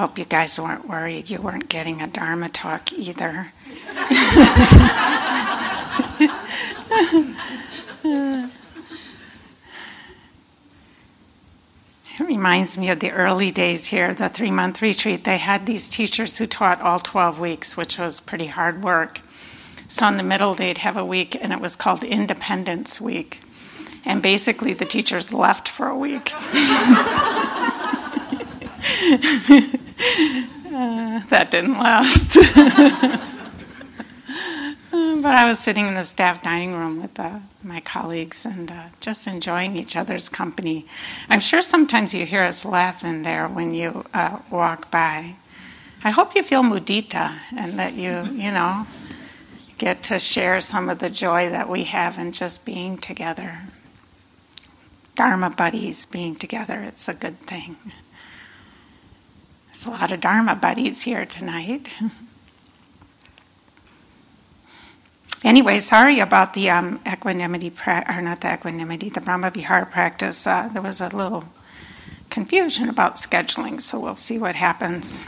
hope you guys weren't worried you weren't getting a Dharma talk either. It reminds me of the early days here, the three month retreat. They had these teachers who taught all 12 weeks, which was pretty hard work. So in the middle, they'd have a week, and it was called Independence Week. And basically, the teachers left for a week. uh, that didn't last. but I was sitting in the staff dining room with uh, my colleagues and uh, just enjoying each other's company. I'm sure sometimes you hear us laugh in there when you uh, walk by. I hope you feel mudita and that you, you know, get to share some of the joy that we have in just being together. Dharma buddies being together, it's a good thing. A lot of Dharma buddies here tonight. Anyway, sorry about the um, equanimity, pra- or not the equanimity, the Brahma Vihara practice. Uh, there was a little confusion about scheduling, so we'll see what happens.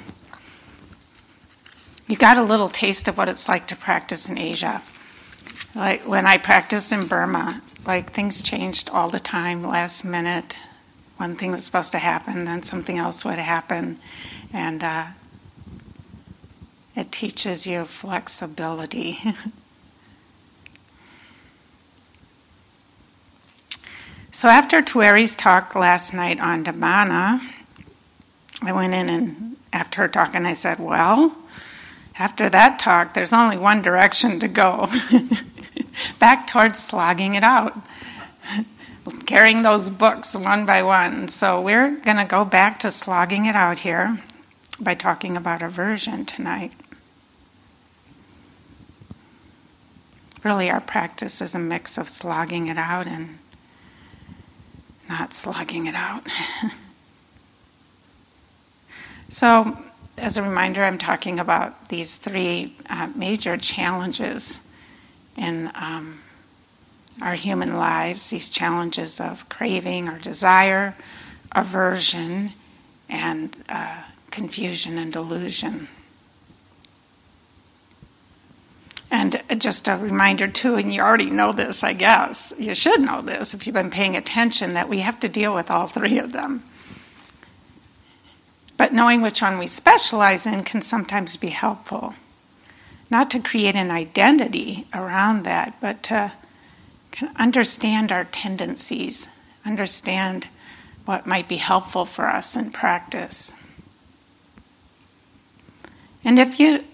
You got a little taste of what it's like to practice in Asia. Like when I practiced in Burma, like things changed all the time, last minute. One thing was supposed to happen, then something else would happen, and uh, it teaches you flexibility. So after Tuere's talk last night on Dhamana, I went in and after her talk and I said, Well, after that talk, there's only one direction to go. Back towards slogging it out, carrying those books one by one. So we're going to go back to slogging it out here by talking about aversion tonight. Really, our practice is a mix of slogging it out and not slugging it out. so, as a reminder, I'm talking about these three uh, major challenges in um, our human lives these challenges of craving or desire, aversion, and uh, confusion and delusion. And just a reminder, too, and you already know this, I guess, you should know this if you've been paying attention, that we have to deal with all three of them. But knowing which one we specialize in can sometimes be helpful. Not to create an identity around that, but to understand our tendencies, understand what might be helpful for us in practice. And if you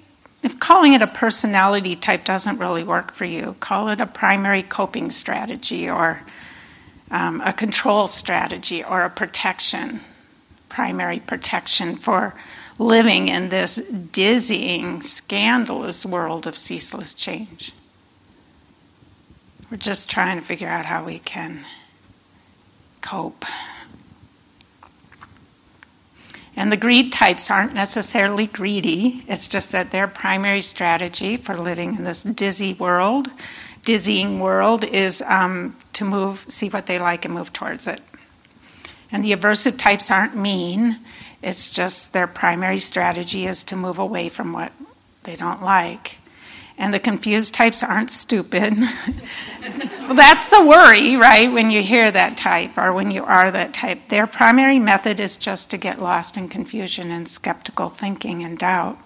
if calling it a personality type doesn't really work for you, call it a primary coping strategy or um, a control strategy or a protection, primary protection for living in this dizzying, scandalous world of ceaseless change. We're just trying to figure out how we can cope. And the greed types aren't necessarily greedy, it's just that their primary strategy for living in this dizzy world, dizzying world, is um, to move, see what they like, and move towards it. And the aversive types aren't mean, it's just their primary strategy is to move away from what they don't like. And the confused types aren't stupid. well, that's the worry, right, when you hear that type or when you are that type. Their primary method is just to get lost in confusion and skeptical thinking and doubt.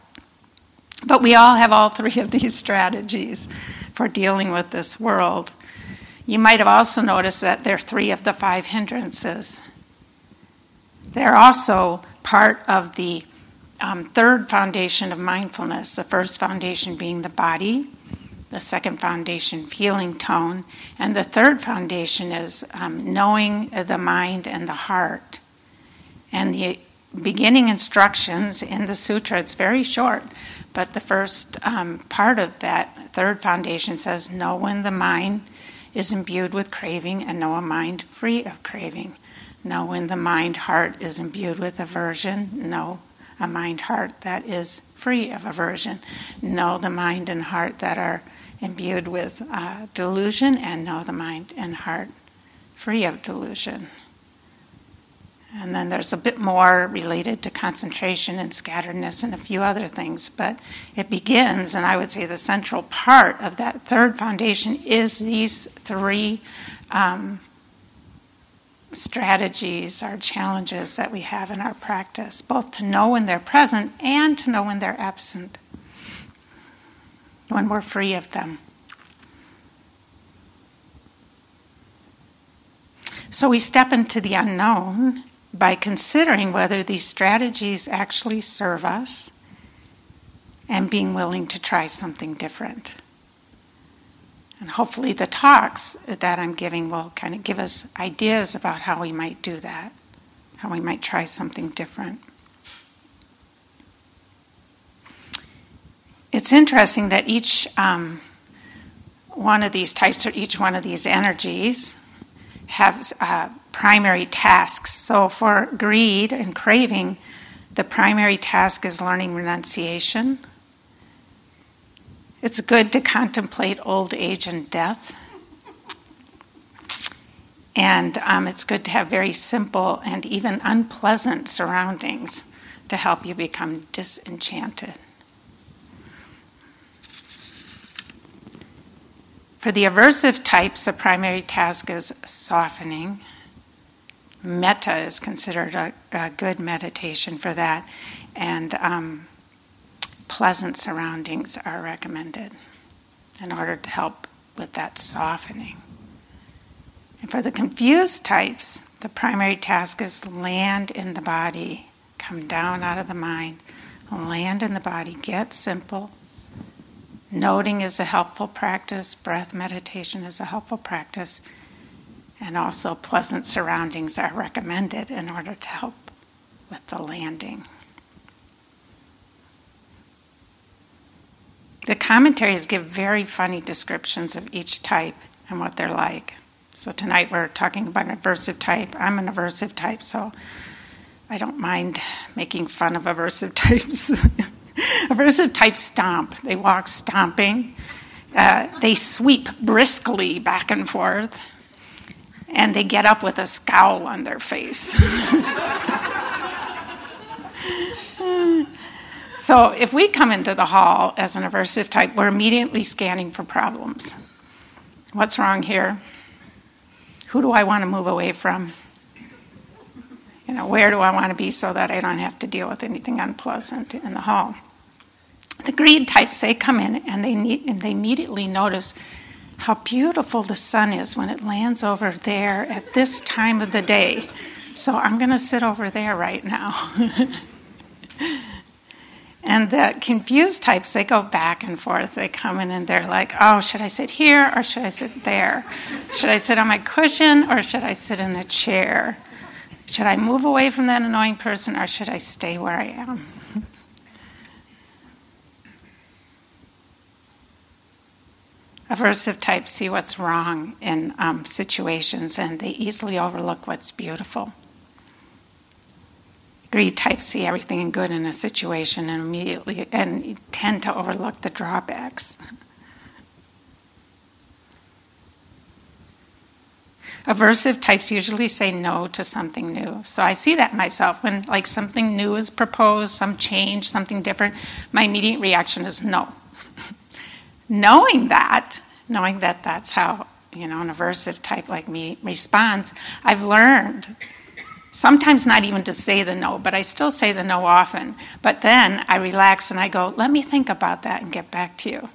But we all have all three of these strategies for dealing with this world. You might have also noticed that they're three of the five hindrances. They're also part of the um, third foundation of mindfulness the first foundation being the body, the second foundation, feeling tone, and the third foundation is um, knowing the mind and the heart. And the beginning instructions in the sutra, it's very short, but the first um, part of that third foundation says, Know when the mind is imbued with craving and know a mind free of craving. Know when the mind heart is imbued with aversion, know a mind heart that is free of aversion. Know the mind and heart that are imbued with uh, delusion, and know the mind and heart free of delusion. And then there's a bit more related to concentration and scatteredness and a few other things. But it begins, and I would say the central part of that third foundation is these three um, strategies or challenges that we have in our practice, both to know when they're present and to know when they're absent, when we're free of them. So we step into the unknown by considering whether these strategies actually serve us and being willing to try something different. And hopefully, the talks that I'm giving will kind of give us ideas about how we might do that, how we might try something different. It's interesting that each um, one of these types or each one of these energies have uh, primary tasks. So for greed and craving, the primary task is learning renunciation. It's good to contemplate old age and death. And um, it's good to have very simple and even unpleasant surroundings to help you become disenchanted. For the aversive types, the primary task is softening. Metta is considered a, a good meditation for that, and um, pleasant surroundings are recommended in order to help with that softening. And for the confused types, the primary task is land in the body, come down out of the mind, land in the body, get simple, Noting is a helpful practice, breath meditation is a helpful practice, and also pleasant surroundings are recommended in order to help with the landing. The commentaries give very funny descriptions of each type and what they're like. So tonight we're talking about an aversive type. I'm an aversive type, so I don't mind making fun of aversive types. Aversive type stomp. They walk stomping. Uh, they sweep briskly back and forth. And they get up with a scowl on their face. so if we come into the hall as an aversive type, we're immediately scanning for problems. What's wrong here? Who do I want to move away from? You know, where do I want to be so that I don't have to deal with anything unpleasant in the hall? The greed types, they come in and they, need, and they immediately notice how beautiful the sun is when it lands over there at this time of the day. So I'm going to sit over there right now. and the confused types, they go back and forth. They come in and they're like, oh, should I sit here or should I sit there? Should I sit on my cushion or should I sit in a chair? Should I move away from that annoying person or should I stay where I am? Aversive types see what's wrong in um, situations and they easily overlook what's beautiful. Greed types see everything in good in a situation and immediately and tend to overlook the drawbacks. Aversive types usually say no to something new. So I see that myself when like something new is proposed, some change, something different, my immediate reaction is no. knowing that, knowing that that's how, you know, an aversive type like me responds, I've learned sometimes not even to say the no, but I still say the no often. But then I relax and I go, let me think about that and get back to you.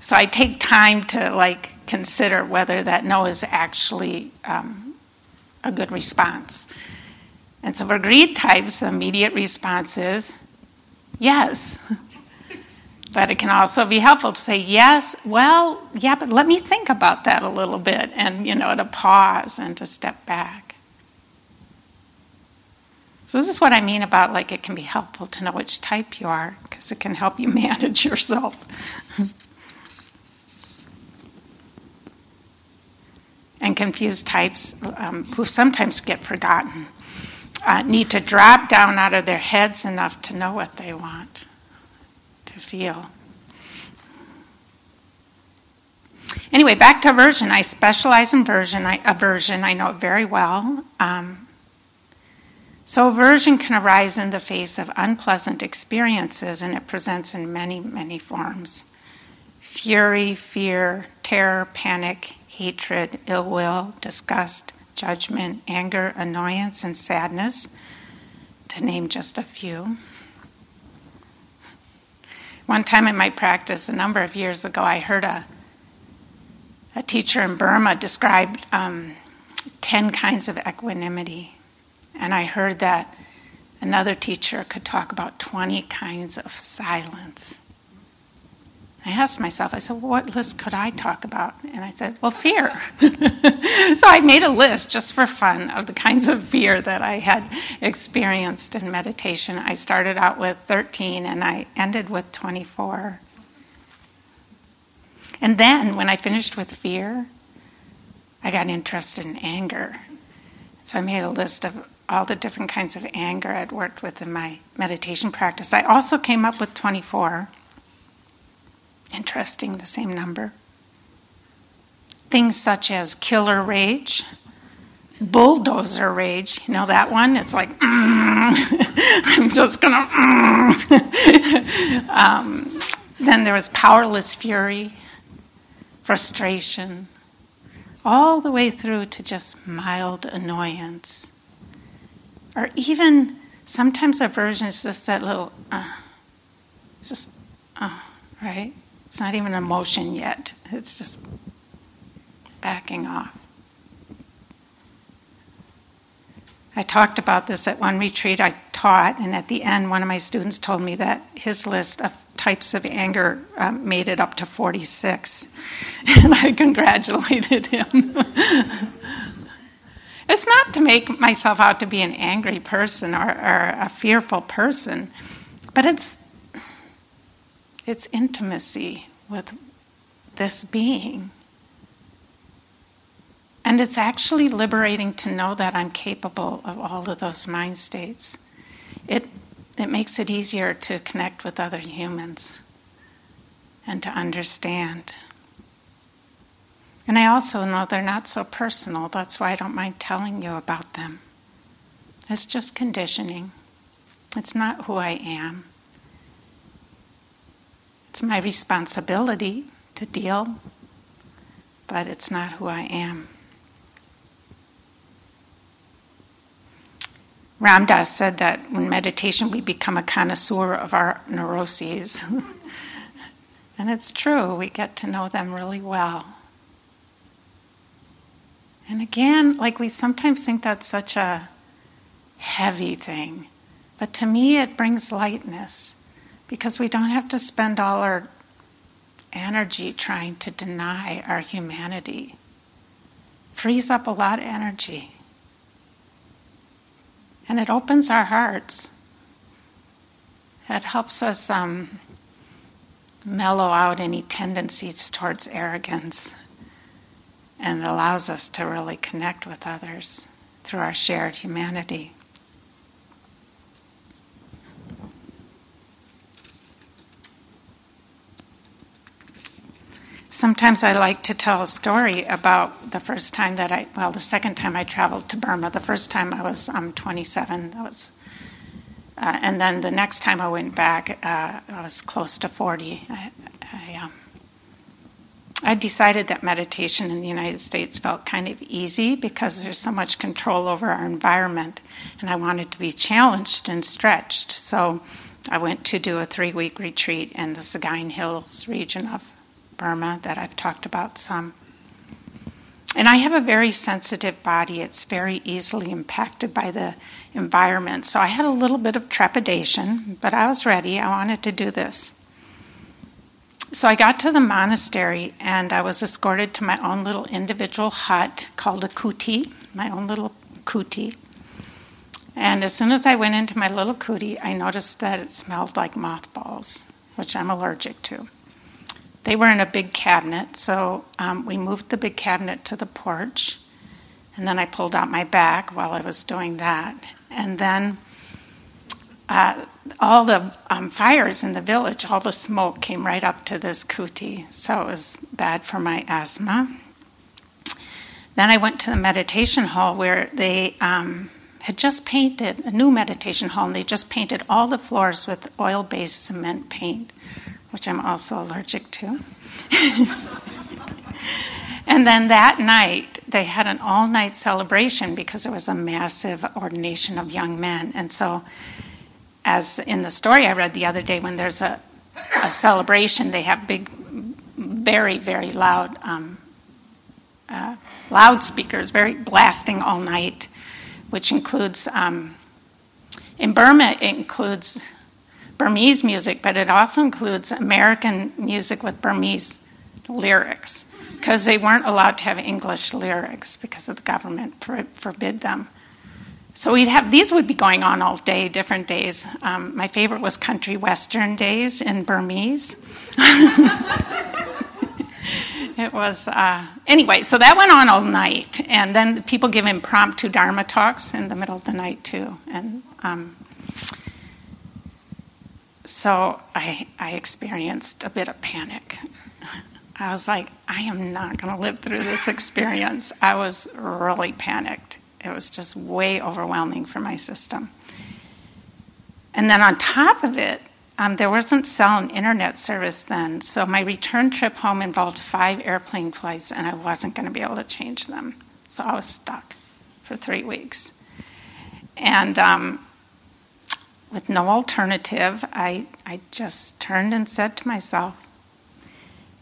So I take time to like consider whether that no is actually um, a good response. And so for greed types, the immediate response is yes. but it can also be helpful to say yes, well, yeah, but let me think about that a little bit and, you know, to pause and to step back. So this is what I mean about like it can be helpful to know which type you are because it can help you manage yourself. and confused types um, who sometimes get forgotten uh, need to drop down out of their heads enough to know what they want to feel. Anyway, back to aversion. I specialize in aversion. I, aversion. I know it very well. Um, So, aversion can arise in the face of unpleasant experiences, and it presents in many, many forms fury, fear, terror, panic, hatred, ill will, disgust, judgment, anger, annoyance, and sadness, to name just a few. One time in my practice, a number of years ago, I heard a, a teacher in Burma describe um, 10 kinds of equanimity. And I heard that another teacher could talk about 20 kinds of silence. I asked myself, I said, well, what list could I talk about? And I said, well, fear. so I made a list just for fun of the kinds of fear that I had experienced in meditation. I started out with 13 and I ended with 24. And then when I finished with fear, I got interested in anger. So I made a list of all the different kinds of anger I'd worked with in my meditation practice. I also came up with 24. Interesting, the same number. Things such as killer rage, bulldozer rage. You know that one? It's like, mm, I'm just gonna. Mm. um, then there was powerless fury, frustration, all the way through to just mild annoyance. Or even sometimes aversion is just that little, uh, just, uh, right? It's not even emotion yet, it's just backing off. I talked about this at one retreat I taught, and at the end, one of my students told me that his list of types of anger um, made it up to 46. And I congratulated him. it's not to make myself out to be an angry person or, or a fearful person, but it's it's intimacy with this being. And it's actually liberating to know that I'm capable of all of those mind states. It, it makes it easier to connect with other humans and to understand. And I also know they're not so personal. That's why I don't mind telling you about them. It's just conditioning, it's not who I am. It's my responsibility to deal, but it's not who I am. Ram Dass said that in meditation we become a connoisseur of our neuroses. and it's true, we get to know them really well. And again, like we sometimes think that's such a heavy thing, but to me it brings lightness because we don't have to spend all our energy trying to deny our humanity. Frees up a lot of energy. And it opens our hearts. It helps us um, mellow out any tendencies towards arrogance and allows us to really connect with others through our shared humanity. Sometimes I like to tell a story about the first time that I, well, the second time I traveled to Burma. The first time I was um, 27. That was, uh, and then the next time I went back, uh, I was close to 40. I, I, um, I decided that meditation in the United States felt kind of easy because there's so much control over our environment, and I wanted to be challenged and stretched. So I went to do a three week retreat in the Sagaing Hills region of Burma that I've talked about some. And I have a very sensitive body. It's very easily impacted by the environment. So I had a little bit of trepidation, but I was ready. I wanted to do this. So I got to the monastery and I was escorted to my own little individual hut called a kuti, my own little kuti. And as soon as I went into my little kuti, I noticed that it smelled like mothballs, which I'm allergic to. They were in a big cabinet, so um, we moved the big cabinet to the porch. And then I pulled out my bag while I was doing that. And then uh, all the um, fires in the village, all the smoke came right up to this kuti. So it was bad for my asthma. Then I went to the meditation hall where they um, had just painted a new meditation hall, and they just painted all the floors with oil based cement paint, which I'm also allergic to. and then that night, they had an all night celebration because there was a massive ordination of young men. And so, as in the story I read the other day, when there's a, a celebration, they have big, very, very loud um, uh, loudspeakers, very blasting all night, which includes, um, in Burma, it includes Burmese music, but it also includes American music with Burmese lyrics because they weren't allowed to have English lyrics because of the government forbid them. So we'd have these would be going on all day, different days. Um, my favorite was country western days in Burmese. it was uh, anyway. So that went on all night, and then people give impromptu dharma talks in the middle of the night too. And um, so I, I experienced a bit of panic. I was like, I am not going to live through this experience. I was really panicked. It was just way overwhelming for my system. And then on top of it, um, there wasn't cell and internet service then, so my return trip home involved five airplane flights, and I wasn't going to be able to change them. So I was stuck for three weeks. And um, with no alternative, I, I just turned and said to myself,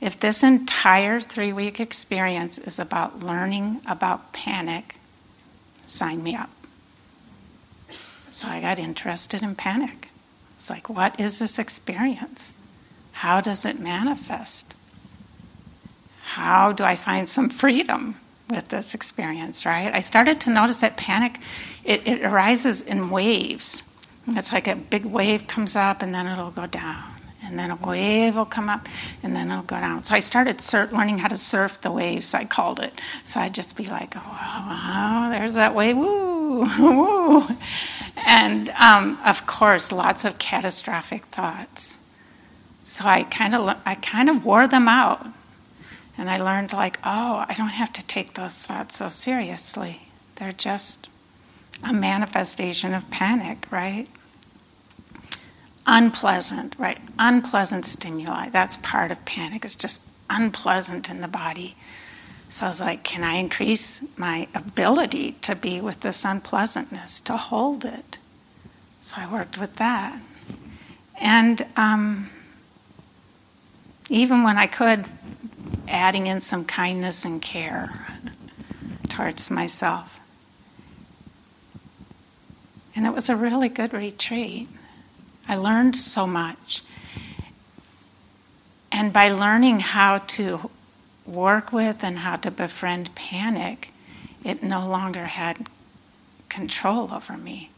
if this entire three week experience is about learning about panic, sign me up. So I got interested in panic. It's like, what is this experience? How does it manifest? How do I find some freedom with this experience, right? I started to notice that panic, it, it arises in waves. It's like a big wave comes up and then it'll go down. And then a wave will come up and then it'll go down. So I started learning how to surf the waves, I called it. So I'd just be like, oh, wow, there's that wave, woo, woo. And um, of course, lots of catastrophic thoughts. So I kind of I kind of wore them out. And I learned like, oh, I don't have to take those thoughts so seriously. They're just a manifestation of panic, right? Unpleasant, right? Unpleasant stimuli. That's part of panic. It's just unpleasant in the body. So I was like, can I increase my ability to be with this unpleasantness, to hold it? So I worked with that. And um, even when I could, adding in some kindness and care towards myself. And it was a really good retreat. I learned so much. And by learning how to work with and how to befriend panic, it no longer had control over me.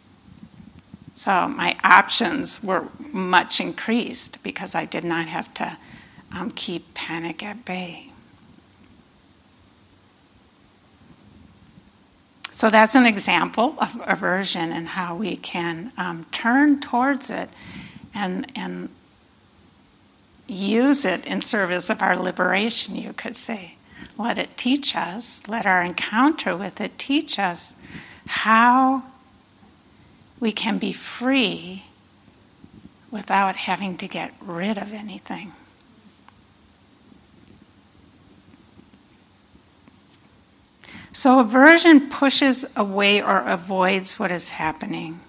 So my options were much increased because I did not have to um, keep panic at bay. So that's an example of aversion and how we can um, turn towards it and, and use it in service of our liberation, you could say. Let it teach us, let our encounter with it teach us how we can be free without having to get rid of anything. So aversion pushes away or avoids what is happening.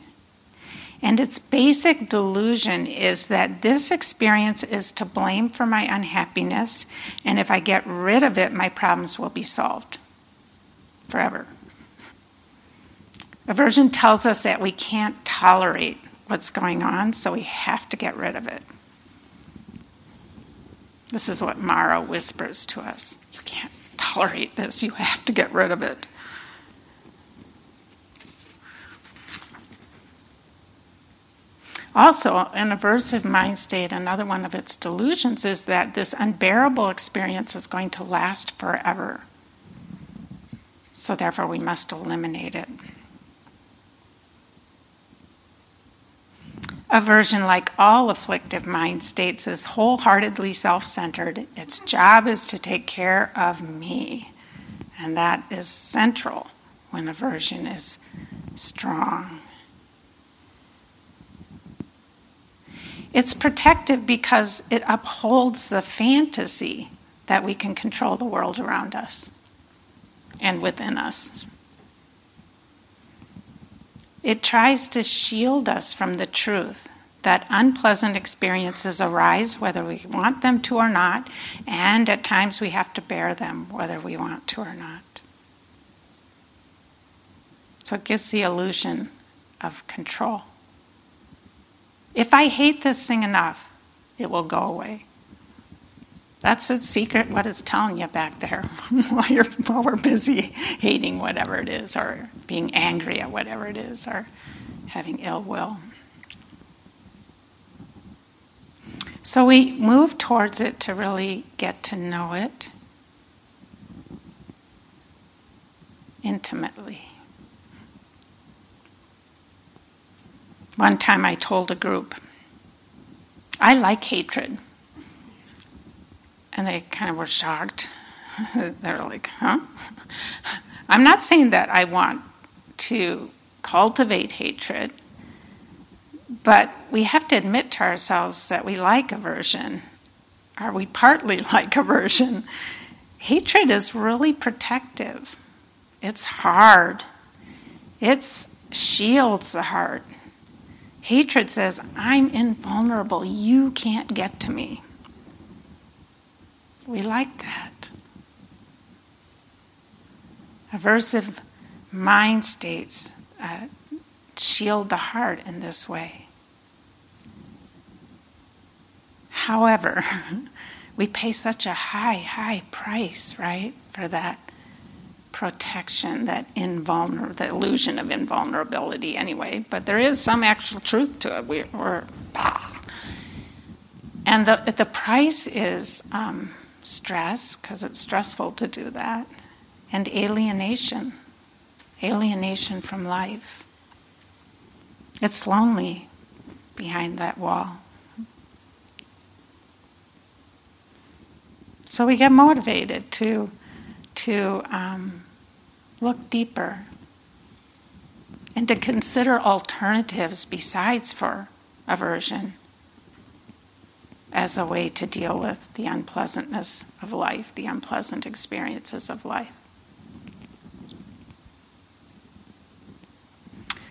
And its basic delusion is that this experience is to blame for my unhappiness, and if I get rid of it, my problems will be solved forever. Aversion tells us that we can't tolerate what's going on, so we have to get rid of it. This is what Mara whispers to us. You can't tolerate this. You have to get rid of it. Also, an aversive mind state, another one of its delusions, is that this unbearable experience is going to last forever. So, therefore, we must eliminate it. Aversion, like all afflictive mind states, is wholeheartedly self centered. Its job is to take care of me. And that is central when aversion is strong. It's protective because it upholds the fantasy that we can control the world around us and within us. It tries to shield us from the truth that unpleasant experiences arise whether we want them to or not, and at times we have to bear them whether we want to or not. So it gives the illusion of control. If I hate this thing enough, it will go away. That's the secret, what it's telling you back there while, you're, while we're busy hating whatever it is, or being angry at whatever it is, or having ill will. So we move towards it to really get to know it intimately. One time I told a group, I like hatred. And they kind of were shocked. They're like, huh? I'm not saying that I want to cultivate hatred, but we have to admit to ourselves that we like aversion, or we partly like aversion. Hatred is really protective, it's hard, it shields the heart. Hatred says, I'm invulnerable. You can't get to me. We like that. Aversive mind states uh, shield the heart in this way. However, we pay such a high, high price, right, for that protection, that invulnerable, the illusion of invulnerability, anyway. But there is some actual truth to it. We, are and the the price is um, stress because it's stressful to do that, and alienation, alienation from life. It's lonely behind that wall. So we get motivated to to um, look deeper and to consider alternatives besides for aversion as a way to deal with the unpleasantness of life, the unpleasant experiences of life.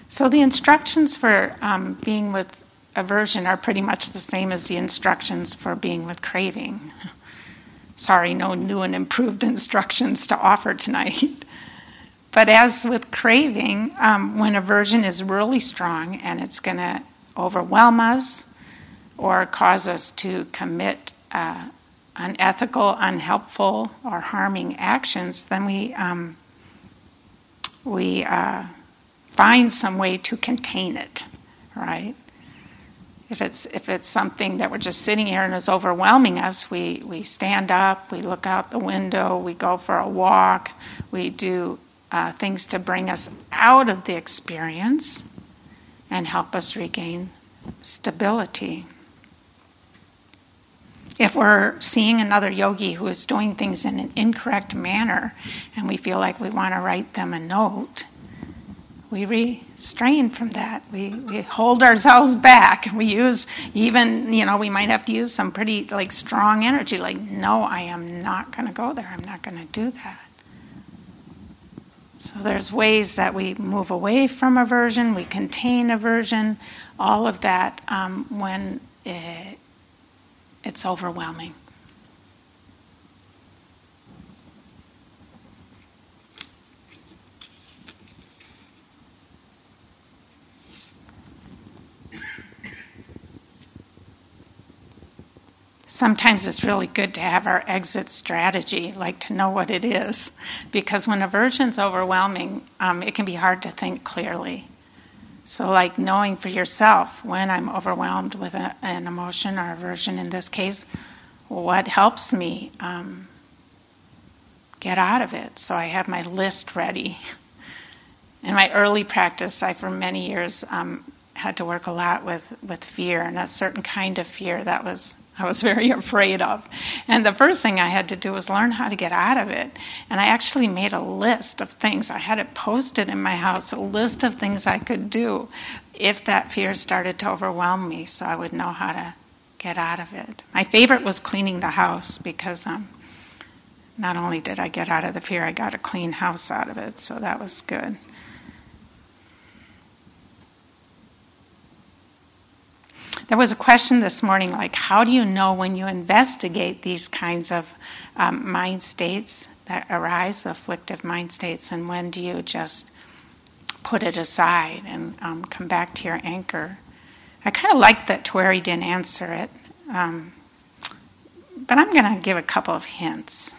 So, the instructions for um, being with aversion are pretty much the same as the instructions for being with craving. Sorry, no new and improved instructions to offer tonight. But as with craving, um, when aversion is really strong and it's going to overwhelm us or cause us to commit uh, unethical, unhelpful, or harming actions, then we um, we uh, find some way to contain it, right? If it's if it's something that we're just sitting here and is overwhelming us, we we stand up, we look out the window, we go for a walk, we do uh, things to bring us out of the experience and help us regain stability. If we're seeing another yogi who is doing things in an incorrect manner and we feel like we want to write them a note, we restrain from that. We, we hold ourselves back. We use even, you know, we might have to use some pretty like strong energy, like, no, I am not going to go there. I'm not going to do that. So there's ways that we move away from aversion, we contain aversion, all of that um, when it, it's overwhelming. sometimes it's really good to have our exit strategy, like to know what it is. Because when aversion's overwhelming, um, it can be hard to think clearly. So, like knowing for yourself when I'm overwhelmed with a, an emotion or aversion in this case, what helps me um, get out of it. So, I have my list ready. In my early practice, I, for many years, um, had to work a lot with, with fear and a certain kind of fear that was I was very afraid of. And the first thing I had to do was learn how to get out of it. And I actually made a list of things. I had it posted in my house, a list of things I could do if that fear started to overwhelm me so I would know how to get out of it. My favorite was cleaning the house because um, not only did I get out of the fear, I got a clean house out of it, so that was good. There was a question this morning like, how do you know when you investigate these kinds of um, mind states that arise, afflictive mind states, and when do you just put it aside and um, come back to your anchor? I kind of like that Tuere didn't answer it, um, but I'm going to give a couple of hints.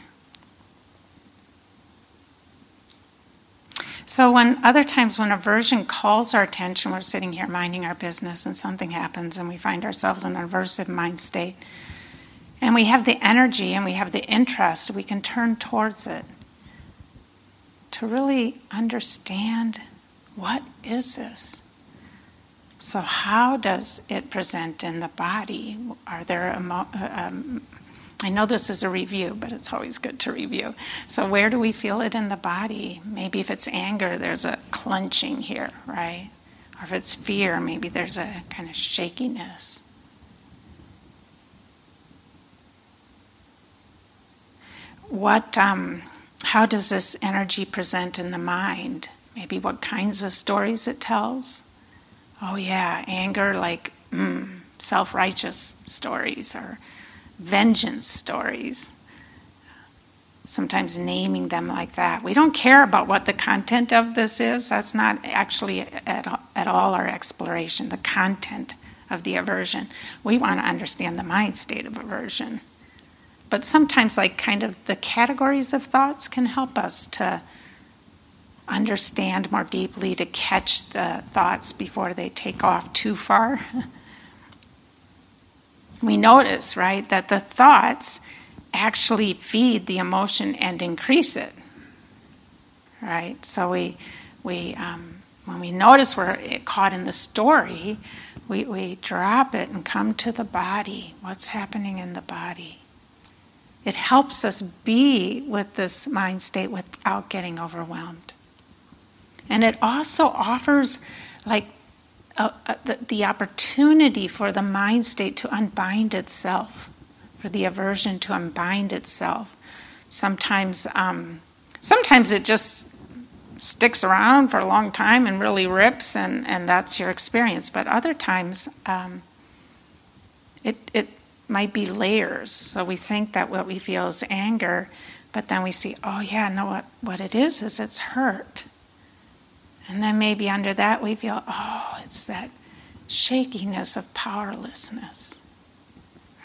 So when other times when aversion calls our attention, we're sitting here minding our business and something happens and we find ourselves in an aversive mind state. And we have the energy and we have the interest, we can turn towards it to really understand what is this? So, how does it present in the body? Are there uh, um, I know this is a review, but it's always good to review. So, where do we feel it in the body? Maybe if it's anger, there's a clenching here, right? Or if it's fear, maybe there's a kind of shakiness. What, um, how does this energy present in the mind? Maybe what kinds of stories it tells? Oh, yeah, anger, like mm, self righteous stories, or vengeance stories. Sometimes naming them like that. We don't care about what the content of this is. That's not actually at, at all our exploration, the content of the aversion. We want to understand the mind state of aversion. But sometimes, like, kind of the categories of thoughts can help us to understand more deeply, to catch the thoughts before they take off too far. we notice, right, that the thoughts actually feed the emotion and increase it. Right? So we, we um, when we notice we're caught in the story, we, we drop it and come to the body. What's happening in the body? It helps us be with this mind state without getting overwhelmed. And it also offers like uh, uh, the, the opportunity for the mind state to unbind itself, for the aversion to unbind itself. Sometimes, um, sometimes it just sticks around for a long time and really rips, and, and that's your experience. But other times, um, it, it might be layers. So we think that what we feel is anger, but then we see, oh, yeah, no, what, what it is is it's hurt. And then maybe under that we feel, oh, it's that shakiness of powerlessness.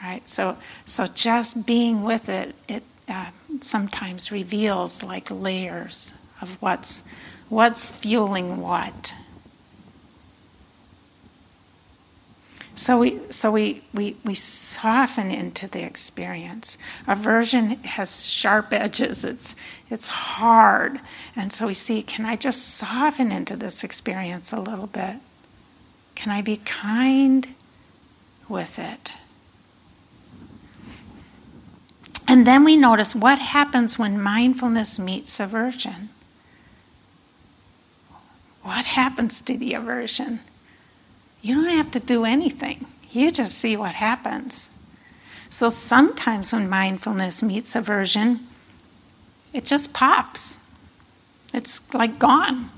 Right? So, so just being with it, it uh, sometimes reveals like layers of what's what's fueling what. So we so we, we, we soften into the experience. Aversion has sharp edges. It's it's hard. And so we see, can I just soften into this experience a little bit? Can I be kind with it? And then we notice what happens when mindfulness meets aversion. What happens to the aversion? You don't have to do anything, you just see what happens. So sometimes when mindfulness meets aversion, it just pops. It's like gone.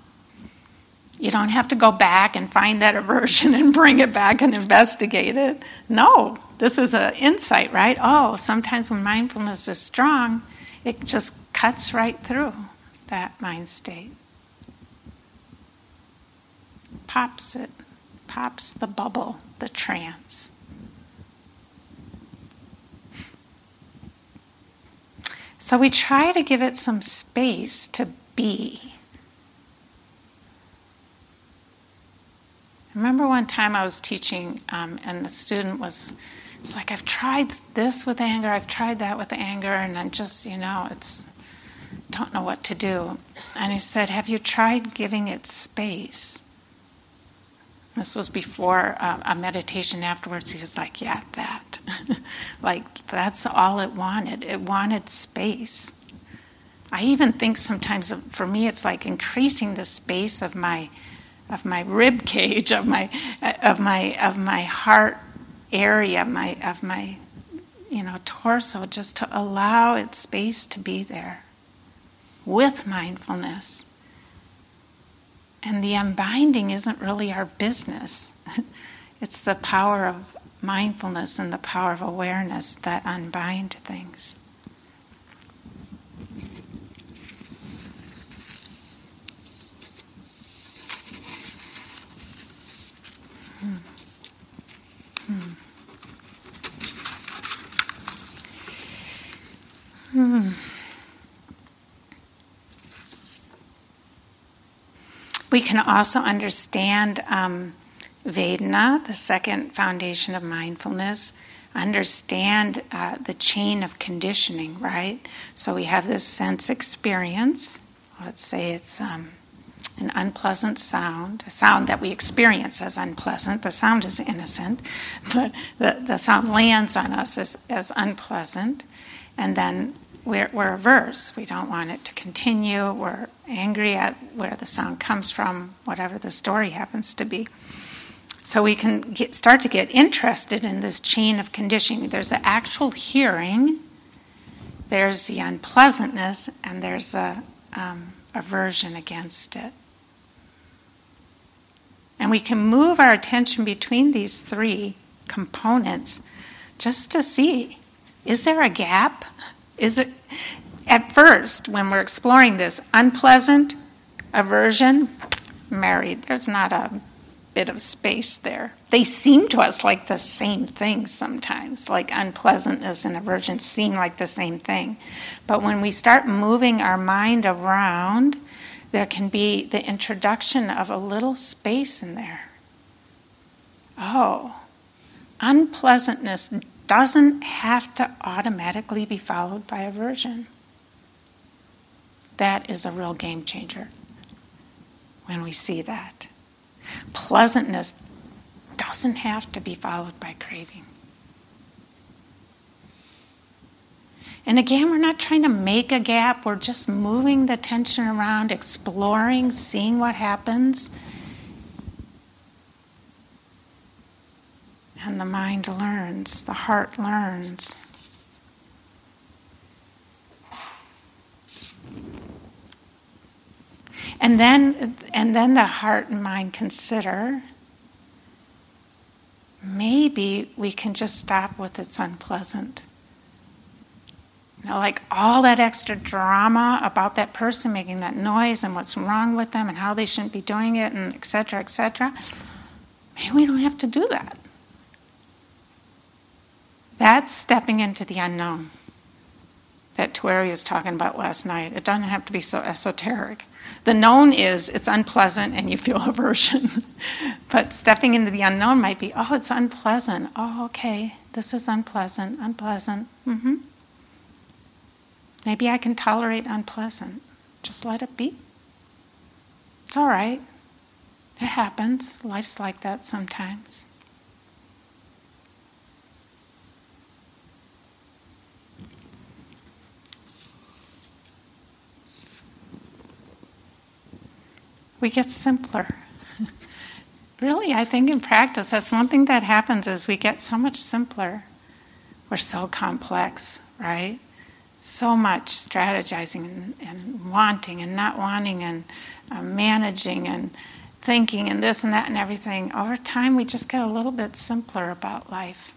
You don't have to go back and find that aversion and bring it back and investigate it. No, this is an insight, right? Oh, sometimes when mindfulness is strong, it just cuts right through that mind state. Pops it pops the bubble, the trance. So we try to give it some space to be. I remember one time I was teaching, um, and the student was, it's like, I've tried this with anger, I've tried that with anger, and I'm just, you know, it's, don't know what to do. And he said, Have you tried giving it space? This was before uh, a meditation afterwards. He was like, Yeah, that. like, that's all it wanted. It wanted space. I even think sometimes for me it's like increasing the space of my of my rib cage of my of my of my heart area my of my you know torso just to allow its space to be there with mindfulness and the unbinding isn't really our business. It's the power of mindfulness and the power of awareness that unbind things. Hmm. We can also understand um, Vedana, the second foundation of mindfulness, understand uh, the chain of conditioning, right? So we have this sense experience. Let's say it's um, an unpleasant sound, a sound that we experience as unpleasant. The sound is innocent, but the, the sound lands on us as, as unpleasant. And then we're, we're averse. We don't want it to continue. We're angry at where the sound comes from, whatever the story happens to be. So we can get, start to get interested in this chain of conditioning. There's an actual hearing, there's the unpleasantness, and there's a um, aversion against it. And we can move our attention between these three components just to see is there a gap? Is it, at first, when we're exploring this, unpleasant, aversion, married? There's not a bit of space there. They seem to us like the same thing sometimes, like unpleasantness and aversion seem like the same thing. But when we start moving our mind around, there can be the introduction of a little space in there. Oh, unpleasantness doesn't have to automatically be followed by aversion. That is a real game changer when we see that. Pleasantness doesn't have to be followed by craving. And again, we're not trying to make a gap, we're just moving the tension around, exploring, seeing what happens. And the mind learns, the heart learns. And then, and then the heart and mind consider maybe we can just stop with it's unpleasant. You know, like all that extra drama about that person making that noise and what's wrong with them and how they shouldn't be doing it and etc. etc. Maybe we don't have to do that. That's stepping into the unknown that Tuere was talking about last night. It doesn't have to be so esoteric. The known is it's unpleasant and you feel aversion. but stepping into the unknown might be, oh, it's unpleasant. Oh, okay, this is unpleasant, unpleasant. Mm-hmm. Maybe I can tolerate unpleasant. Just let it be. It's all right. It happens. Life's like that sometimes. We get simpler. really, I think in practice, that's one thing that happens is we get so much simpler. We're so complex, right? So much strategizing and, and wanting and not wanting and uh, managing and thinking and this and that and everything. Over time, we just get a little bit simpler about life.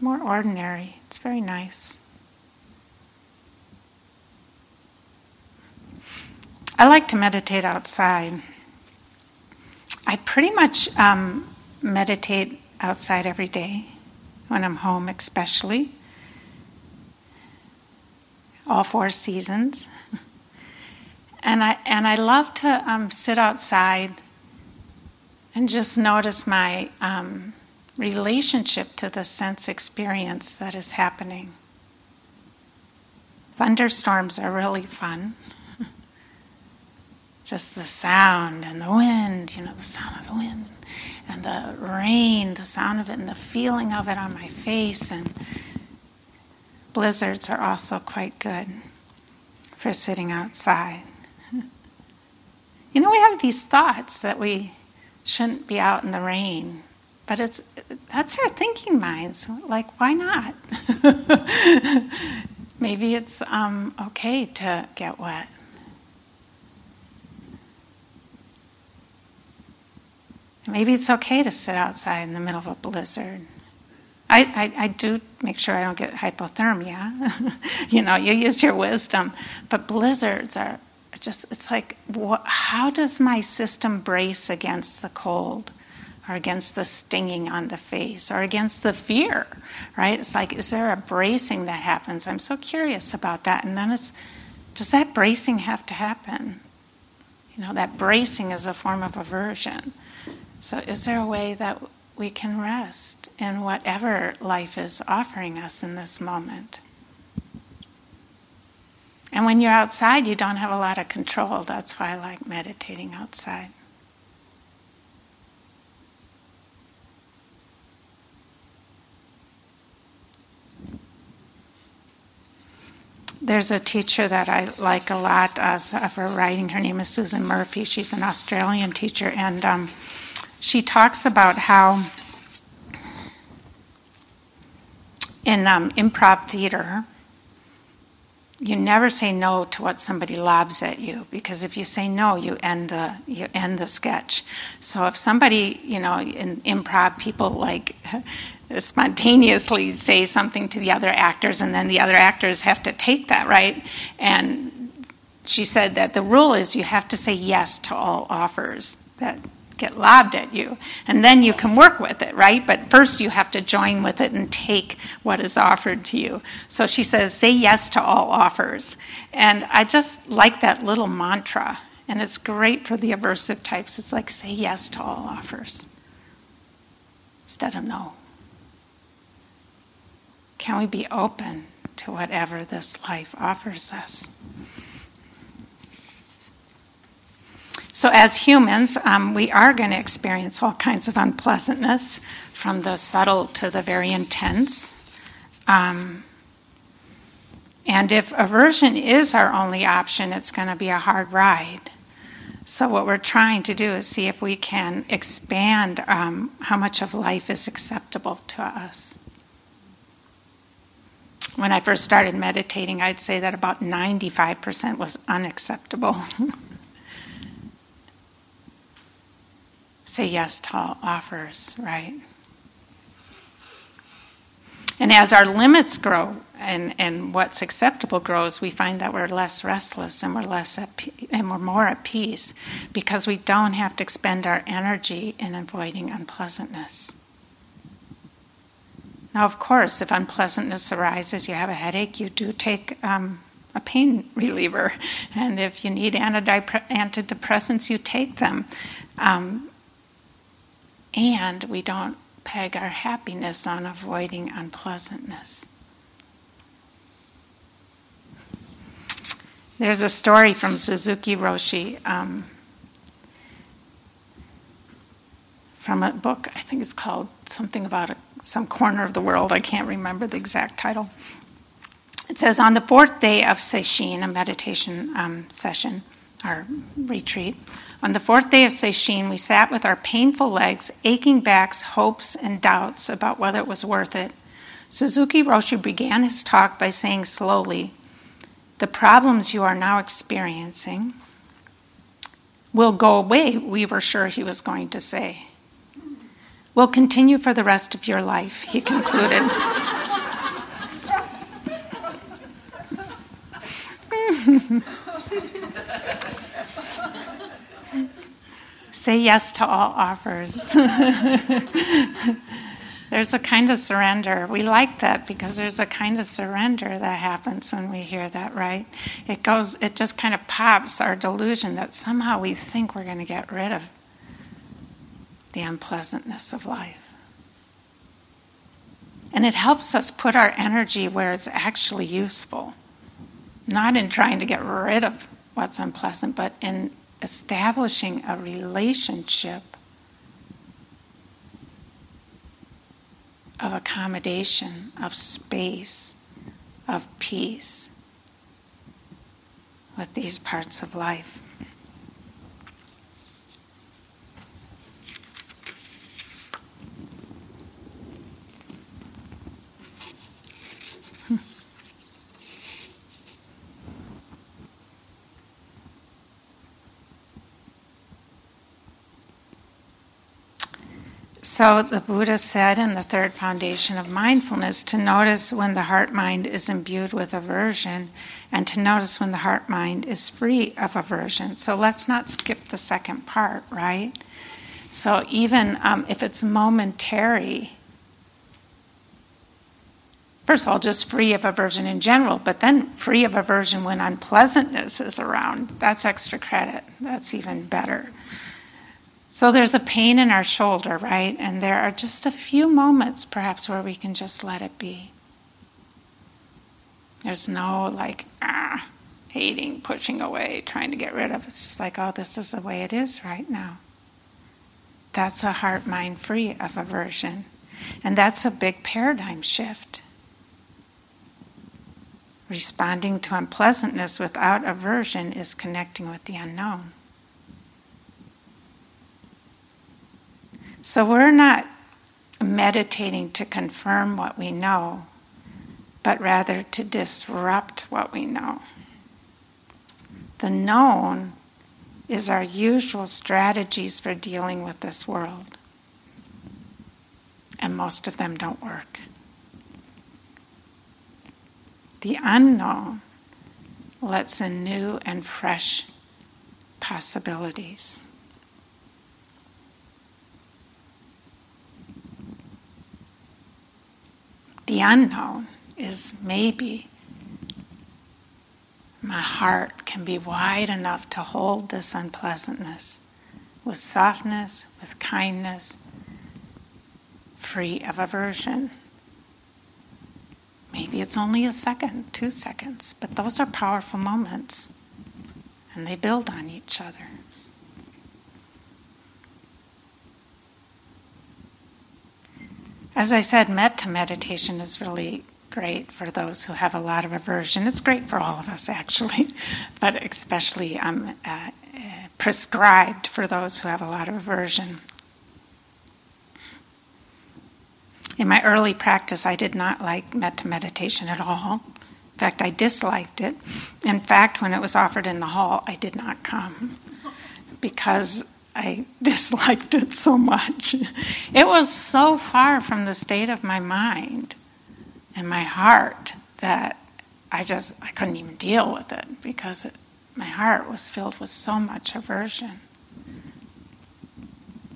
More ordinary. It's very nice. I like to meditate outside. I pretty much um, meditate outside every day, when I'm home, especially. All four seasons. And I, and I love to um, sit outside and just notice my um, relationship to the sense experience that is happening. Thunderstorms are really fun. Just the sound and the wind, you know, the sound of the wind and the rain, the sound of it and the feeling of it on my face. And blizzards are also quite good for sitting outside. You know, we have these thoughts that we shouldn't be out in the rain, but it's that's our thinking minds. Like, why not? Maybe it's um, okay to get wet. Maybe it's okay to sit outside in the middle of a blizzard. I, I, I do make sure I don't get hypothermia. you know, you use your wisdom. But blizzards are just, it's like, what, how does my system brace against the cold? Or against the stinging on the face, or against the fear, right? It's like, is there a bracing that happens? I'm so curious about that. And then it's, does that bracing have to happen? You know, that bracing is a form of aversion. So, is there a way that we can rest in whatever life is offering us in this moment? And when you're outside, you don't have a lot of control. That's why I like meditating outside. There's a teacher that I like a lot uh, of her writing. Her name is Susan Murphy. She's an Australian teacher, and um, she talks about how in um, improv theater, you never say no to what somebody lobs at you because if you say no, you end the you end the sketch. So if somebody, you know, in improv, people like spontaneously say something to the other actors, and then the other actors have to take that right. And she said that the rule is you have to say yes to all offers that get lobbed at you. And then you can work with it, right? But first you have to join with it and take what is offered to you. So she says, say yes to all offers. And I just like that little mantra. And it's great for the aversive types. It's like, say yes to all offers instead of no. Can we be open to whatever this life offers us? So, as humans, um, we are going to experience all kinds of unpleasantness, from the subtle to the very intense. Um, and if aversion is our only option, it's going to be a hard ride. So, what we're trying to do is see if we can expand um, how much of life is acceptable to us. When I first started meditating, I'd say that about 95% was unacceptable. say yes to all offers, right? And as our limits grow and, and what's acceptable grows, we find that we're less restless and we're less at, and we're more at peace because we don't have to expend our energy in avoiding unpleasantness. Now, of course, if unpleasantness arises, you have a headache, you do take um, a pain reliever, and if you need antidepressants, you take them. Um, and we don't peg our happiness on avoiding unpleasantness. There's a story from Suzuki Roshi um, from a book, I think it's called something about a, some corner of the world. I can't remember the exact title. It says On the fourth day of sesshin, a meditation um, session or retreat, on the fourth day of sesshin, we sat with our painful legs, aching backs, hopes, and doubts about whether it was worth it. Suzuki Roshi began his talk by saying slowly, The problems you are now experiencing will go away, we were sure he was going to say. Will continue for the rest of your life, he concluded. say yes to all offers. there's a kind of surrender. We like that because there's a kind of surrender that happens when we hear that, right? It goes, it just kind of pops our delusion that somehow we think we're going to get rid of the unpleasantness of life. And it helps us put our energy where it's actually useful, not in trying to get rid of what's unpleasant, but in establishing a relationship of accommodation, of space, of peace with these parts of life. So the Buddha said in the third foundation of mindfulness to notice when the heart mind is imbued with aversion and to notice when the heart mind is free of aversion. So let's not skip the second part, right? So even um, if it's momentary, first of all, just free of aversion in general, but then free of aversion when unpleasantness is around, that's extra credit. That's even better. So there's a pain in our shoulder, right? And there are just a few moments perhaps where we can just let it be. There's no like, ah, hating, pushing away, trying to get rid of. It's just like, oh, this is the way it is right now. That's a heart mind free of aversion. And that's a big paradigm shift. Responding to unpleasantness without aversion is connecting with the unknown. So we're not meditating to confirm what we know, but rather to disrupt what we know. The known is our usual strategies for dealing with this world, and most of them don't work. The unknown lets in new and fresh possibilities. The unknown is maybe my heart can be wide enough to hold this unpleasantness with softness, with kindness, free of aversion. Maybe it's only a second, two seconds, but those are powerful moments and they build on each other. As I said, metta meditation is really great for those who have a lot of aversion. It's great for all of us, actually, but especially um, uh, uh, prescribed for those who have a lot of aversion. In my early practice, I did not like metta meditation at all. In fact, I disliked it. In fact, when it was offered in the hall, I did not come because I disliked it so much. It was so far from the state of my mind and my heart that I just I couldn't even deal with it because it, my heart was filled with so much aversion.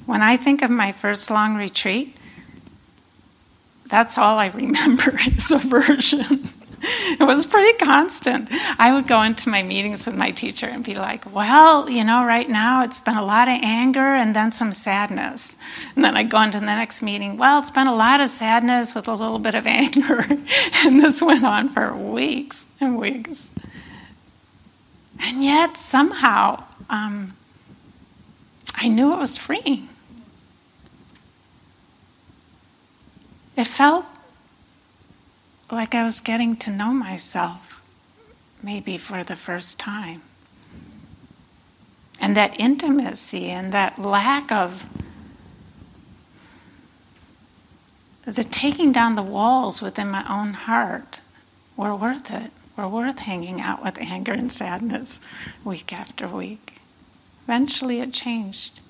When I think of my first long retreat, that's all I remember is aversion. it was pretty constant. I would go into my meetings with my teacher and be like, well, you know, right now it's been a lot of anger and then some sadness. And then I'd go into the next meeting, well, it's been a lot of sadness with a little bit of anger. and this went on for weeks and weeks. And yet, somehow, um, I knew it was freeing. It felt like I was getting to know myself, maybe for the first time. And that intimacy and that lack of the taking down the walls within my own heart were worth it. Were worth hanging out with anger and sadness week after week. Eventually it changed.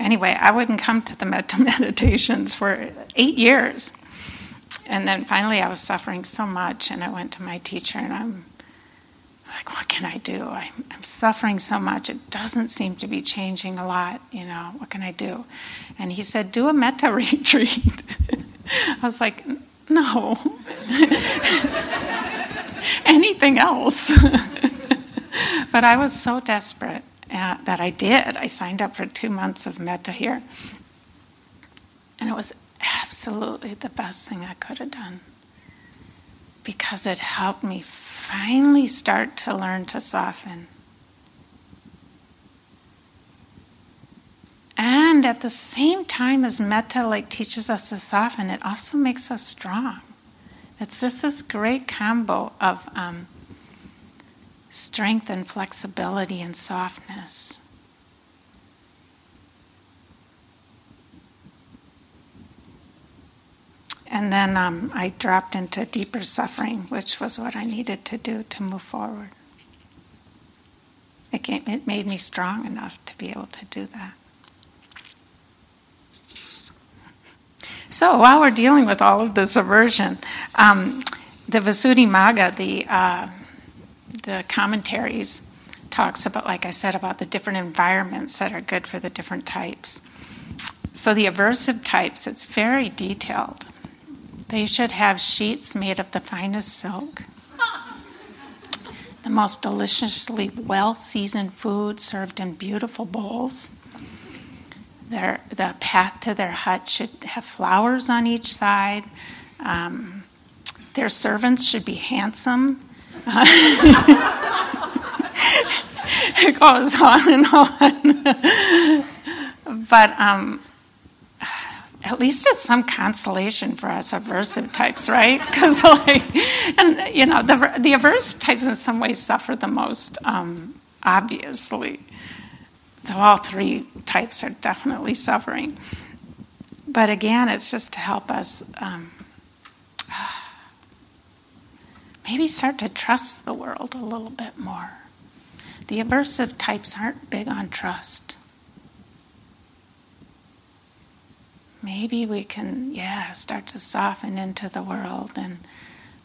Anyway, I wouldn't come to the metta meditations for eight years. And then finally, I was suffering so much, and I went to my teacher, and I'm like, what can I do? I, am suffering so much. It doesn't seem to be changing a lot. You know, what can I do? And he said, do a metta retreat. I was like, no. Anything else. but I was so desperate uh, that I did. I signed up for two months of metta here. And it was absolutely the best thing I could have done because it helped me finally start to learn to soften. And at the same time as metta like teaches us to soften, it also makes us strong. It's just this great combo of um, strength and flexibility and softness. And then um, I dropped into deeper suffering, which was what I needed to do to move forward. It, came, it made me strong enough to be able to do that. So while we're dealing with all of this aversion, um, the Visuddhimagga, the uh, the commentaries, talks about, like I said, about the different environments that are good for the different types. So the aversive types, it's very detailed. They should have sheets made of the finest silk, the most deliciously well seasoned food served in beautiful bowls their, the path to their hut should have flowers on each side. Um, their servants should be handsome. It goes on and on. but um, at least it's some consolation for us aversive types, right? Because, like, and you know, the the aversive types in some ways suffer the most, um, obviously. So all three types are definitely suffering. But again, it's just to help us um, maybe start to trust the world a little bit more. The aversive types aren't big on trust. Maybe we can, yeah, start to soften into the world and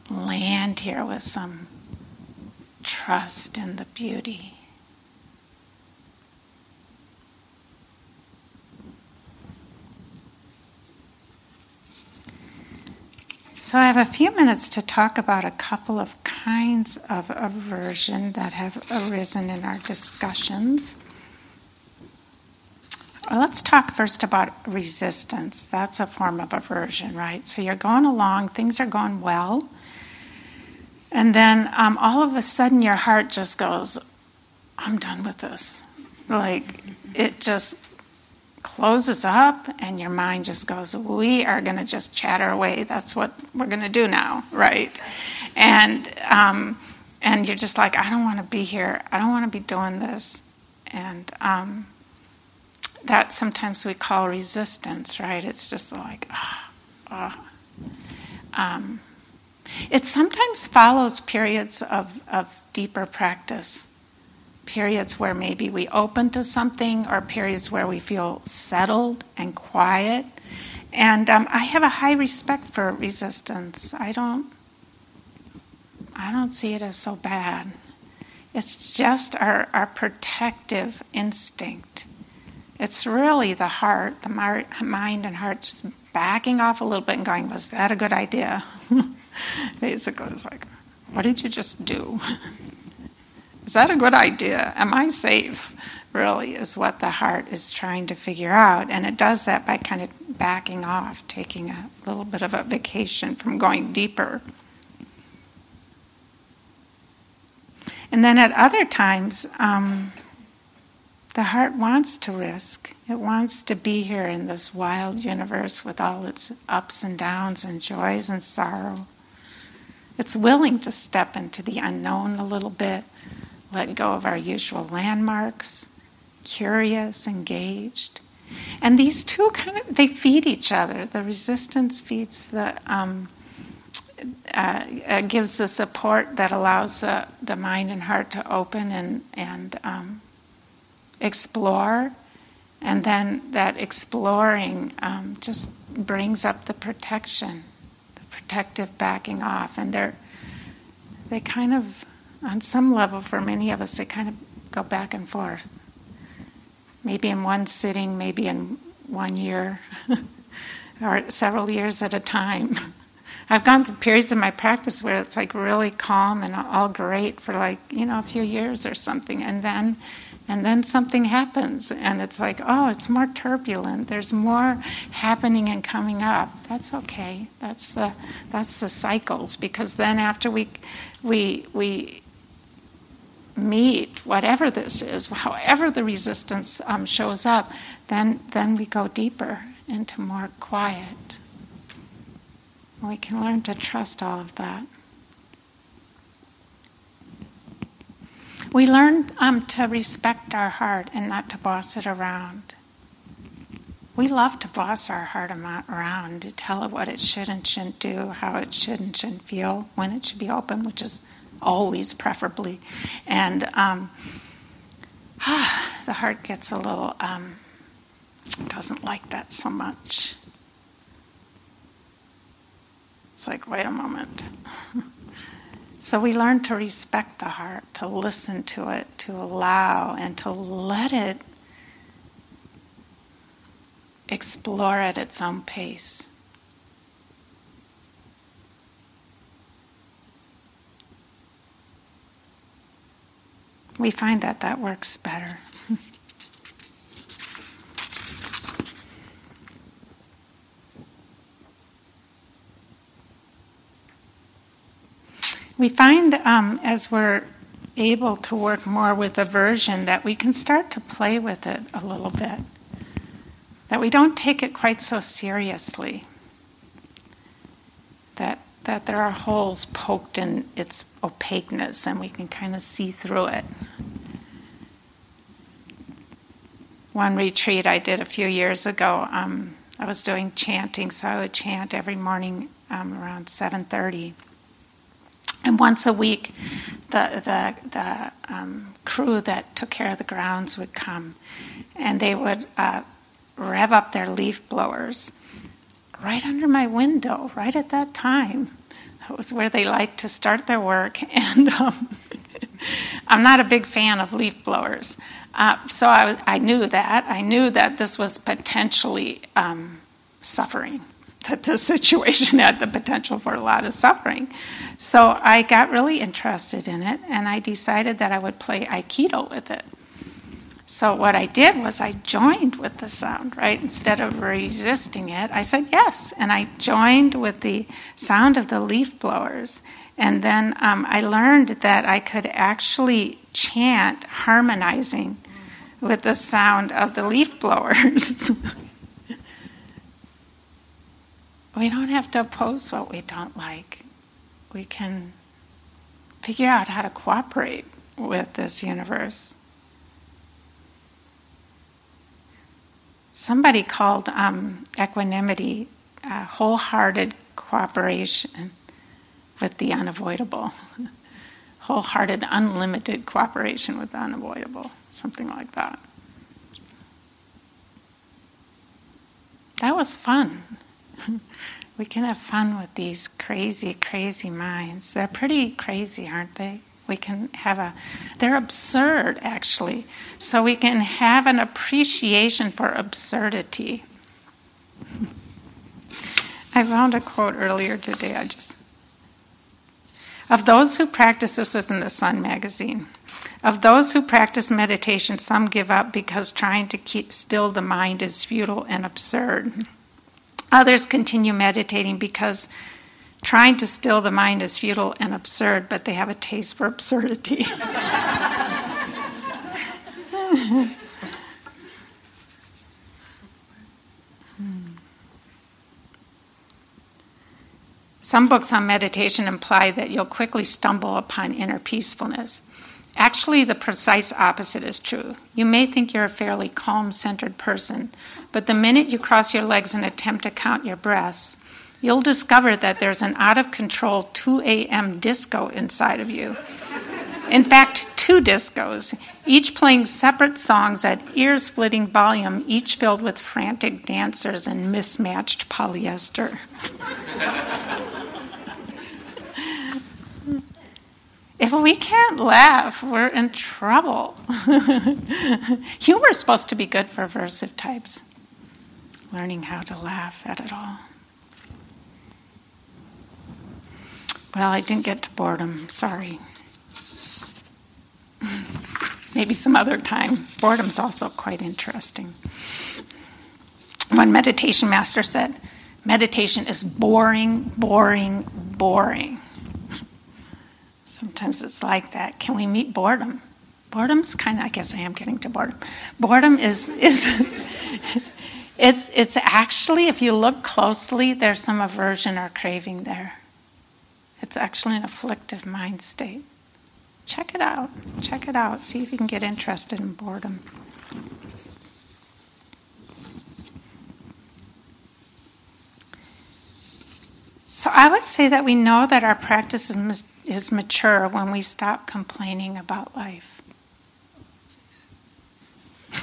land here with some trust in the beauty. So, I have a few minutes to talk about a couple of kinds of aversion that have arisen in our discussions. Let's talk first about resistance. That's a form of aversion, right? So, you're going along, things are going well, and then um, all of a sudden your heart just goes, I'm done with this. Like, it just closes up and your mind just goes, we are going to just chatter away. That's what we're going to do now, right? And um, and you're just like, I don't want to be here. I don't want to be doing this. And um, that sometimes we call resistance, right? It's just like, ah, ah. Um, it sometimes follows periods of, of deeper practice periods where maybe we open to something or periods where we feel settled and quiet. And um, I have a high respect for resistance. I don't, I don't see it as so bad. It's just our, our protective instinct. It's really the heart, the mar- mind and heart just backing off a little bit and going, Was that a good idea? Basically, it's like, What did you just do? Is that a good idea? Am I safe? Really, is what the heart is trying to figure out. And it does that by kind of backing off, taking a little bit of a vacation from going deeper. And then at other times, um, the heart wants to risk. It wants to be here in this wild universe with all its ups and downs and joys and sorrow. It's willing to step into the unknown a little bit, let go of our usual landmarks, curious, engaged. And these two kind of they feed each other. The resistance feeds the um, uh, uh, gives the support that allows the, the mind and heart to open and and um, explore, and then that exploring um, just brings up the protection, the protective backing off, and they're they kind of on some level, for many of us, they kind of go back and forth. Maybe in one sitting, maybe in one year, or several years at a time. I've gone through periods of my practice where it's like really calm and all great for like, you know, a few years or something. And then And then something happens, and it's like, oh, it's more turbulent. There's more happening and coming up. That's okay. That's the that's the cycles. Because then after we we we meet whatever this is, however the resistance um, shows up, then then we go deeper into more quiet. We can learn to trust all of that. We learn um, to respect our heart and not to boss it around. We love to boss our heart around, to tell it what it should and shouldn't do, how it should and shouldn't feel, when it should be open, which is always preferably. And um, the heart gets a little, um, doesn't like that so much. It's like, wait a moment. so we learn to respect the heart, to listen to it, to allow, and to let it explore at its own pace. We find that that works better. we find um, as we're able to work more with aversion that we can start to play with it a little bit, that we don't take it quite so seriously, that, there are holes poked in its opaqueness and we can kind of see through it. One retreat I did a few years ago, um, I was doing chanting, so I would chant every morning um, around 7:30 and once a week, the the, the um, crew that took care of the grounds would come, and they would uh, rev up their leaf blowers right under my window, right at that time. That was where they liked to start their work, and um, I'm not a big fan of leaf blowers, uh, so I, I, knew that. I knew that this was potentially um, suffering that the situation had the potential for a lot of suffering. So I got really interested in it and I decided that I would play Aikido with it. So what I did was I joined with the sound, right? Instead of resisting it, I said yes. And I joined with the sound of the leaf blowers. And then um, I learned that I could actually chant harmonizing with the sound of the leaf blowers. we don't have to oppose what we don't like. We can figure out how to cooperate with this universe. Somebody called um, equanimity uh, wholehearted cooperation with the unavoidable. wholehearted, unlimited cooperation with the unavoidable. Something like that. That was fun. we can have fun with these crazy, crazy minds. They're pretty crazy, aren't they? We can have a, they're absurd actually. So we can have an appreciation for absurdity. I found a quote earlier today. I just, of those who practice, this was in the Sun magazine. Of those who practice meditation, some give up because trying to keep still the mind is futile and absurd. Others continue meditating because trying to still the mind is futile and absurd, but they have a taste for absurdity. Some books on meditation imply that you'll quickly stumble upon inner peacefulness. Actually, the precise opposite is true. You may think you're a fairly calm, centered person, but the minute you cross your legs and attempt to count your breaths, you'll discover that there's an out of control 2 a.m. disco inside of you. In fact, two discos, each playing separate songs at ear splitting volume, each filled with frantic dancers and mismatched polyester. If we can't laugh, we're in trouble. Humor is supposed to be good for aversive types. Learning how to laugh at it all. Well, I didn't get to boredom. Sorry. maybe some other time. Boredom's also quite interesting. One meditation master said, meditation is boring, boring, boring. Sometimes it's like that. Can we meet boredom? Boredom's kind of, I guess I am getting to boredom. Boredom is, is it's, it's actually, if you look closely, there's some aversion or craving there. It's actually an afflictive mind state. Check it out. Check it out. See if you can get interested in boredom. So I would say that we know that our practice is, is mature when we stop complaining about life.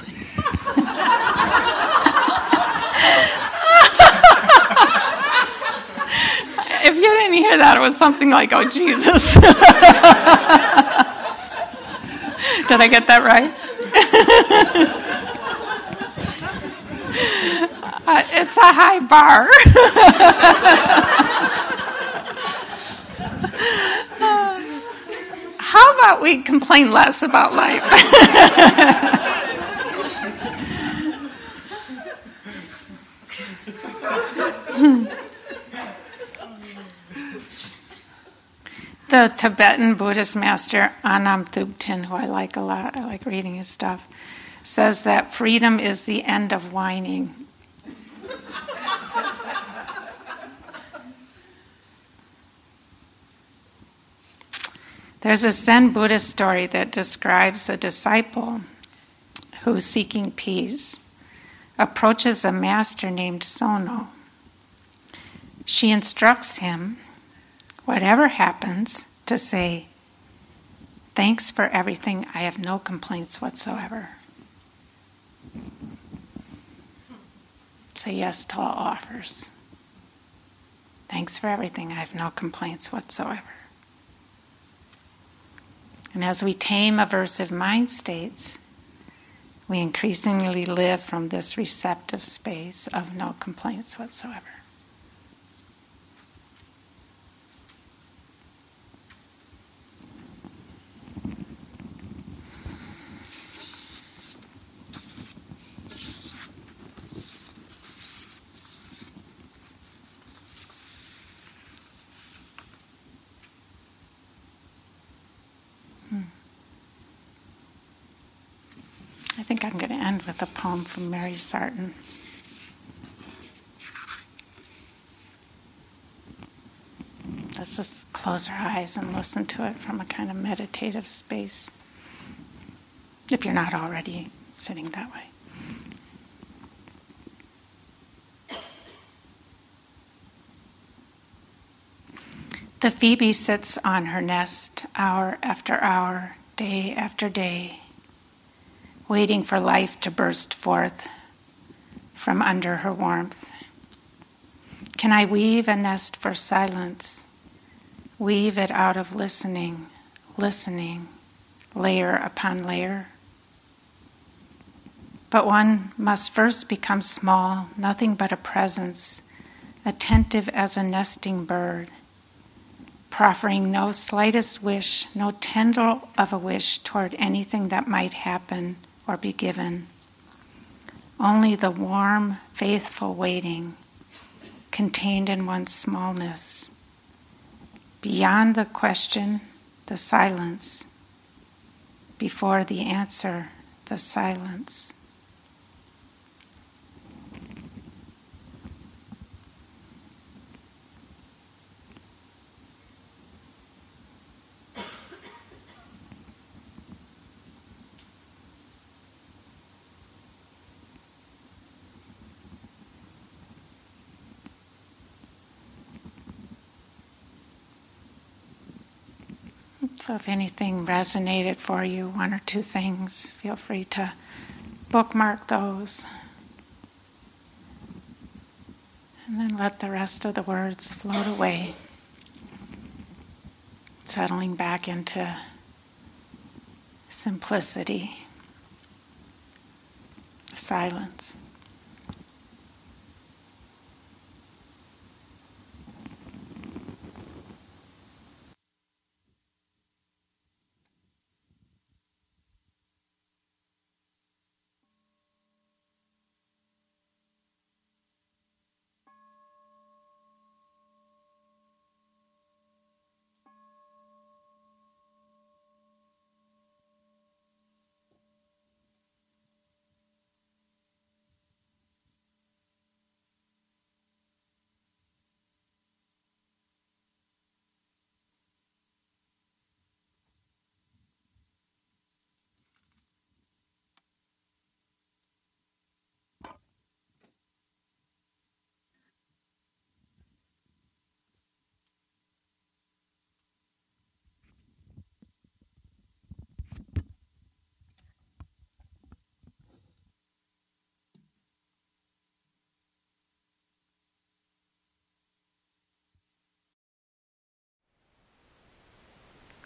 if you didn't hear that, it was something like, oh, Jesus. Did I get that right? uh, it's a high bar. how about we complain less about life? The Tibetan Buddhist master Anam Thubten, who I like a lot, I like reading his stuff, says that freedom is the end of whining. There's a Zen Buddhist story that describes a disciple who's seeking peace approaches a master named Sono. She instructs him whatever happens, to say, Thanks for everything. I have no complaints whatsoever. Say yes to all offers. Thanks for everything. I have no complaints whatsoever. And as we tame aversive mind states, we increasingly live from this receptive space of no complaints whatsoever. I I'm going to end with a poem from May Sarton. Let's just close our eyes and listen to it from a kind of meditative space, if you're not already sitting that way. The phoebe sits on her nest hour after hour, day after day waiting for life to burst forth from under her warmth. Can I weave a nest for silence? Weave it out of listening, listening, layer upon layer. But one must first become small, nothing but a presence, attentive as a nesting bird, proffering no slightest wish, no tendril of a wish toward anything that might happen or be given. Only the warm, faithful waiting contained in one's smallness. Beyond the question, the silence. Before the answer, the silence. So, if anything resonated for you, one or two things, feel free to bookmark those. And then let the rest of the words float away, settling back into simplicity, silence.